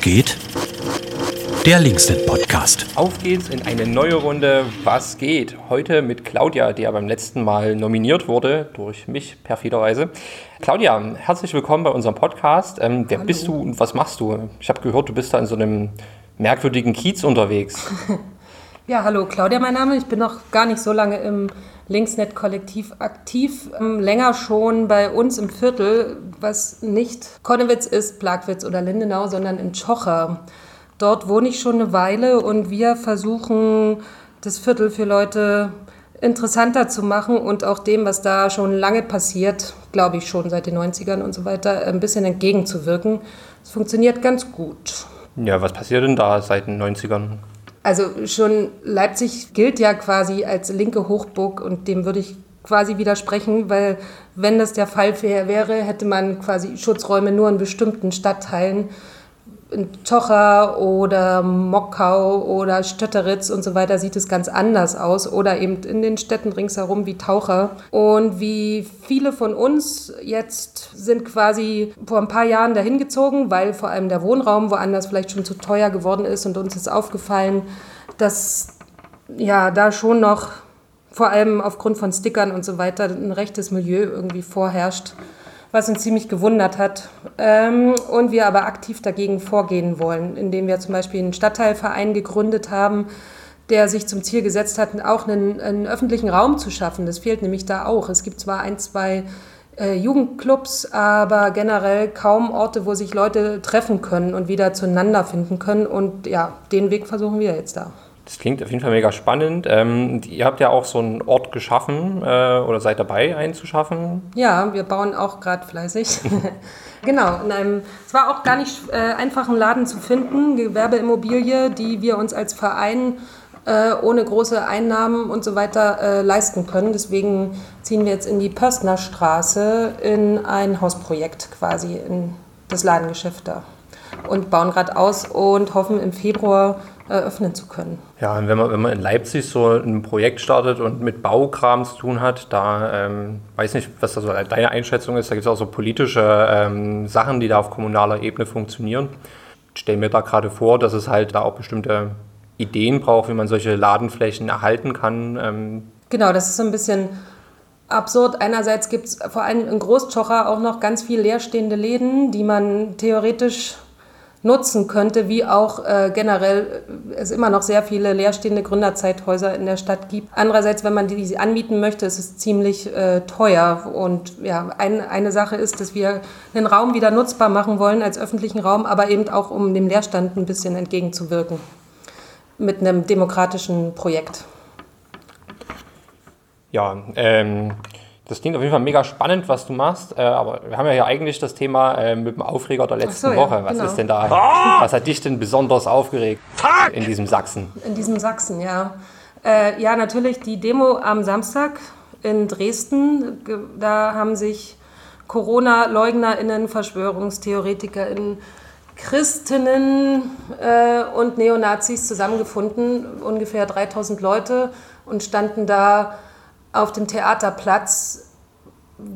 Geht? Der Linksnet Podcast. Auf geht's in eine neue Runde Was geht? Heute mit Claudia, die ja beim letzten Mal nominiert wurde, durch mich perfiderweise. Claudia, herzlich willkommen bei unserem Podcast. Ähm, wer Hallo. bist du und was machst du? Ich habe gehört, du bist da in so einem merkwürdigen Kiez unterwegs. ja, hallo, Claudia, mein Name. Ich bin noch gar nicht so lange im Linksnet-Kollektiv aktiv. Ähm, länger schon bei uns im Viertel, was nicht Konnewitz ist, Plagwitz oder Lindenau, sondern in Tschocher. Dort wohne ich schon eine Weile und wir versuchen, das Viertel für Leute interessanter zu machen und auch dem, was da schon lange passiert, glaube ich schon seit den 90ern und so weiter, ein bisschen entgegenzuwirken. Es funktioniert ganz gut. Ja, was passiert denn da seit den 90ern? Also schon Leipzig gilt ja quasi als linke Hochburg und dem würde ich quasi widersprechen, weil wenn das der Fall wäre, hätte man quasi Schutzräume nur in bestimmten Stadtteilen Tocha oder Mockau oder Stötteritz und so weiter sieht es ganz anders aus oder eben in den Städten ringsherum wie Taucher. Und wie viele von uns jetzt sind quasi vor ein paar Jahren dahin gezogen, weil vor allem der Wohnraum woanders vielleicht schon zu teuer geworden ist und uns ist aufgefallen, dass ja da schon noch vor allem aufgrund von Stickern und so weiter ein rechtes Milieu irgendwie vorherrscht was uns ziemlich gewundert hat. Ähm, und wir aber aktiv dagegen vorgehen wollen, indem wir zum Beispiel einen Stadtteilverein gegründet haben, der sich zum Ziel gesetzt hat, auch einen, einen öffentlichen Raum zu schaffen. Das fehlt nämlich da auch. Es gibt zwar ein, zwei äh, Jugendclubs, aber generell kaum Orte, wo sich Leute treffen können und wieder zueinander finden können. Und ja, den Weg versuchen wir jetzt da. Das klingt auf jeden Fall mega spannend. Ähm, ihr habt ja auch so einen Ort geschaffen äh, oder seid dabei, einen zu schaffen. Ja, wir bauen auch gerade fleißig. genau, in einem, es war auch gar nicht äh, einfach, einen Laden zu finden, Gewerbeimmobilie, die wir uns als Verein äh, ohne große Einnahmen und so weiter äh, leisten können. Deswegen ziehen wir jetzt in die Pöstner Straße in ein Hausprojekt quasi, in das Ladengeschäft da und bauen gerade aus und hoffen im Februar eröffnen zu können. Ja, und wenn man, wenn man in Leipzig so ein Projekt startet und mit Baukram zu tun hat, da ähm, weiß nicht, was da so deine Einschätzung ist. Da gibt es auch so politische ähm, Sachen, die da auf kommunaler Ebene funktionieren. Ich stelle mir da gerade vor, dass es halt da auch bestimmte Ideen braucht, wie man solche Ladenflächen erhalten kann. Ähm. Genau, das ist so ein bisschen absurd. Einerseits gibt es vor allem in Großschocher auch noch ganz viel leerstehende Läden, die man theoretisch nutzen könnte, wie auch äh, generell es immer noch sehr viele leerstehende Gründerzeithäuser in der Stadt gibt. Andererseits, wenn man die anmieten möchte, ist es ziemlich äh, teuer. Und ja, ein, eine Sache ist, dass wir den Raum wieder nutzbar machen wollen als öffentlichen Raum, aber eben auch, um dem Leerstand ein bisschen entgegenzuwirken mit einem demokratischen Projekt. Ja, ähm, das klingt auf jeden Fall mega spannend, was du machst. Äh, aber wir haben ja hier eigentlich das Thema äh, mit dem Aufreger der letzten so, Woche. Ja, was genau. ist denn da? Oh! Was hat dich denn besonders aufgeregt Fuck! in diesem Sachsen? In diesem Sachsen, ja. Äh, ja, natürlich die Demo am Samstag in Dresden. Da haben sich Corona-LeugnerInnen, VerschwörungstheoretikerInnen, Christinnen äh, und Neonazis zusammengefunden. Ungefähr 3000 Leute und standen da auf dem Theaterplatz.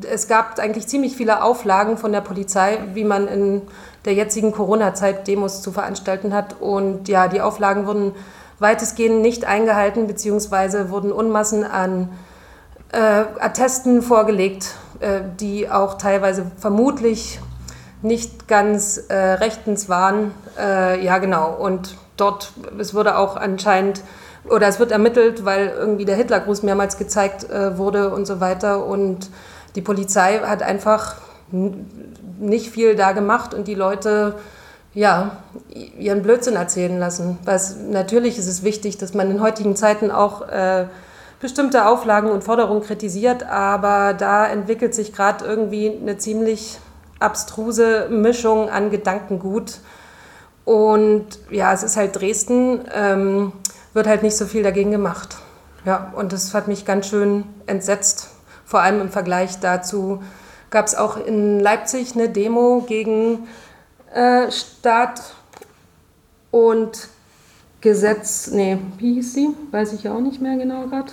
Es gab eigentlich ziemlich viele Auflagen von der Polizei, wie man in der jetzigen Corona-Zeit Demos zu veranstalten hat. Und ja, die Auflagen wurden weitestgehend nicht eingehalten, beziehungsweise wurden Unmassen an äh, Attesten vorgelegt, äh, die auch teilweise vermutlich nicht ganz äh, rechtens waren. Äh, ja, genau. Und dort, es wurde auch anscheinend oder es wird ermittelt, weil irgendwie der Hitlergruß mehrmals gezeigt äh, wurde und so weiter. Und die Polizei hat einfach nicht viel da gemacht und die Leute ja, ihren Blödsinn erzählen lassen. Was, natürlich ist es wichtig, dass man in heutigen Zeiten auch äh, bestimmte Auflagen und Forderungen kritisiert, aber da entwickelt sich gerade irgendwie eine ziemlich abstruse Mischung an Gedankengut. Und ja, es ist halt Dresden. Ähm, wird halt nicht so viel dagegen gemacht. Ja, und das hat mich ganz schön entsetzt. Vor allem im Vergleich dazu gab es auch in Leipzig eine Demo gegen äh, Staat und Gesetz, nee, wie hieß sie? Weiß ich auch nicht mehr genau gerade.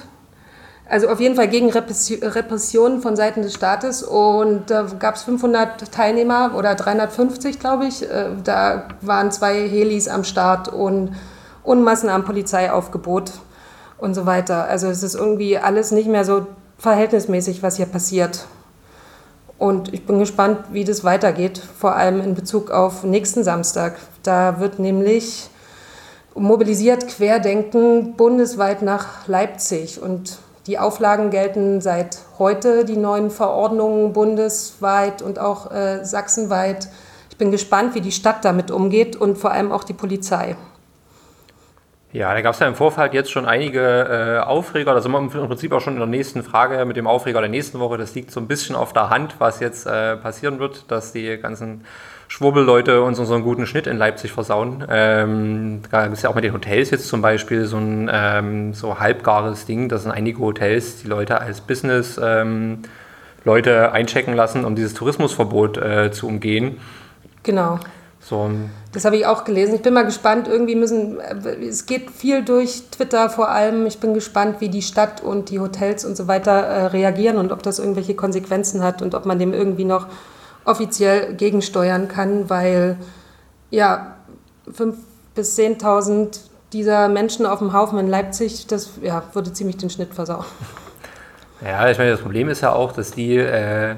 Also auf jeden Fall gegen Repressionen von Seiten des Staates. Und da gab es 500 Teilnehmer oder 350, glaube ich. Äh, da waren zwei Helis am Start und Unmassen am Polizeiaufgebot und so weiter. Also es ist irgendwie alles nicht mehr so verhältnismäßig, was hier passiert. Und ich bin gespannt, wie das weitergeht, vor allem in Bezug auf nächsten Samstag. Da wird nämlich mobilisiert Querdenken bundesweit nach Leipzig. Und die Auflagen gelten seit heute, die neuen Verordnungen bundesweit und auch äh, sachsenweit. Ich bin gespannt, wie die Stadt damit umgeht und vor allem auch die Polizei. Ja, da gab es ja im Vorfeld jetzt schon einige äh, Aufreger. Da sind wir im Prinzip auch schon in der nächsten Frage mit dem Aufreger der nächsten Woche. Das liegt so ein bisschen auf der Hand, was jetzt äh, passieren wird, dass die ganzen Schwurbelleute uns unseren guten Schnitt in Leipzig versauen. Ähm, da gibt es ja auch mit den Hotels jetzt zum Beispiel so ein ähm, so halbgares Ding. Das sind einige Hotels, die Leute als Business ähm, Leute einchecken lassen, um dieses Tourismusverbot äh, zu umgehen. Genau. So das habe ich auch gelesen. Ich bin mal gespannt. Irgendwie müssen, es geht viel durch Twitter vor allem. Ich bin gespannt, wie die Stadt und die Hotels und so weiter äh, reagieren und ob das irgendwelche Konsequenzen hat und ob man dem irgendwie noch offiziell gegensteuern kann, weil ja, 5.000 bis 10.000 dieser Menschen auf dem Haufen in Leipzig, das ja, würde ziemlich den Schnitt versauen. Ja, ich meine, das Problem ist ja auch, dass die äh,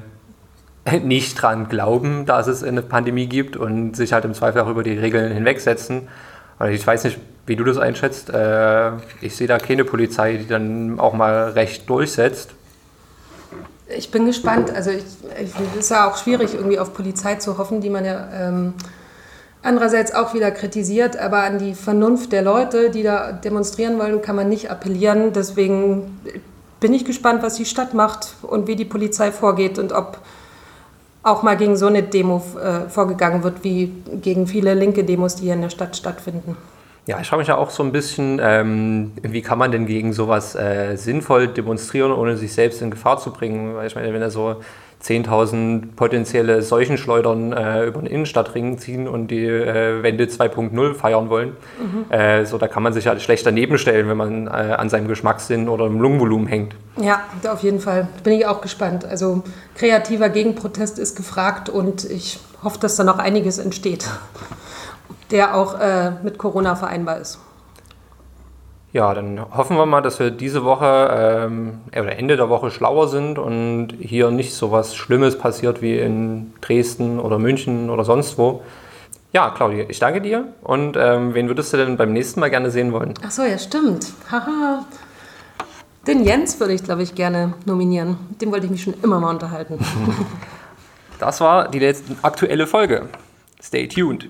nicht dran glauben, dass es eine Pandemie gibt und sich halt im Zweifel auch über die Regeln hinwegsetzen. Also ich weiß nicht, wie du das einschätzt. Äh, ich sehe da keine Polizei, die dann auch mal recht durchsetzt. Ich bin gespannt. Also es ist ja auch schwierig, irgendwie auf Polizei zu hoffen, die man ja ähm, andererseits auch wieder kritisiert. Aber an die Vernunft der Leute, die da demonstrieren wollen, kann man nicht appellieren. Deswegen bin ich gespannt, was die Stadt macht und wie die Polizei vorgeht und ob auch mal gegen so eine Demo äh, vorgegangen wird, wie gegen viele linke Demos, die hier in der Stadt stattfinden. Ja, ich frage mich ja auch so ein bisschen, ähm, wie kann man denn gegen sowas äh, sinnvoll demonstrieren, ohne sich selbst in Gefahr zu bringen? Weil ich meine, wenn er so 10.000 potenzielle Seuchenschleudern äh, über den Innenstadtring ziehen und die äh, Wende 2.0 feiern wollen. Mhm. Äh, so, da kann man sich halt schlecht daneben stellen, wenn man äh, an seinem Geschmackssinn oder im Lungenvolumen hängt. Ja, auf jeden Fall. Bin ich auch gespannt. Also kreativer Gegenprotest ist gefragt und ich hoffe, dass da noch einiges entsteht, der auch äh, mit Corona vereinbar ist. Ja, dann hoffen wir mal, dass wir diese Woche ähm, oder Ende der Woche schlauer sind und hier nicht so was Schlimmes passiert wie in Dresden oder München oder sonst wo. Ja, Claudia, ich danke dir. Und ähm, wen würdest du denn beim nächsten Mal gerne sehen wollen? Ach so, ja, stimmt. Haha. Den Jens würde ich, glaube ich, gerne nominieren. Mit dem wollte ich mich schon immer mal unterhalten. das war die letzte aktuelle Folge. Stay tuned.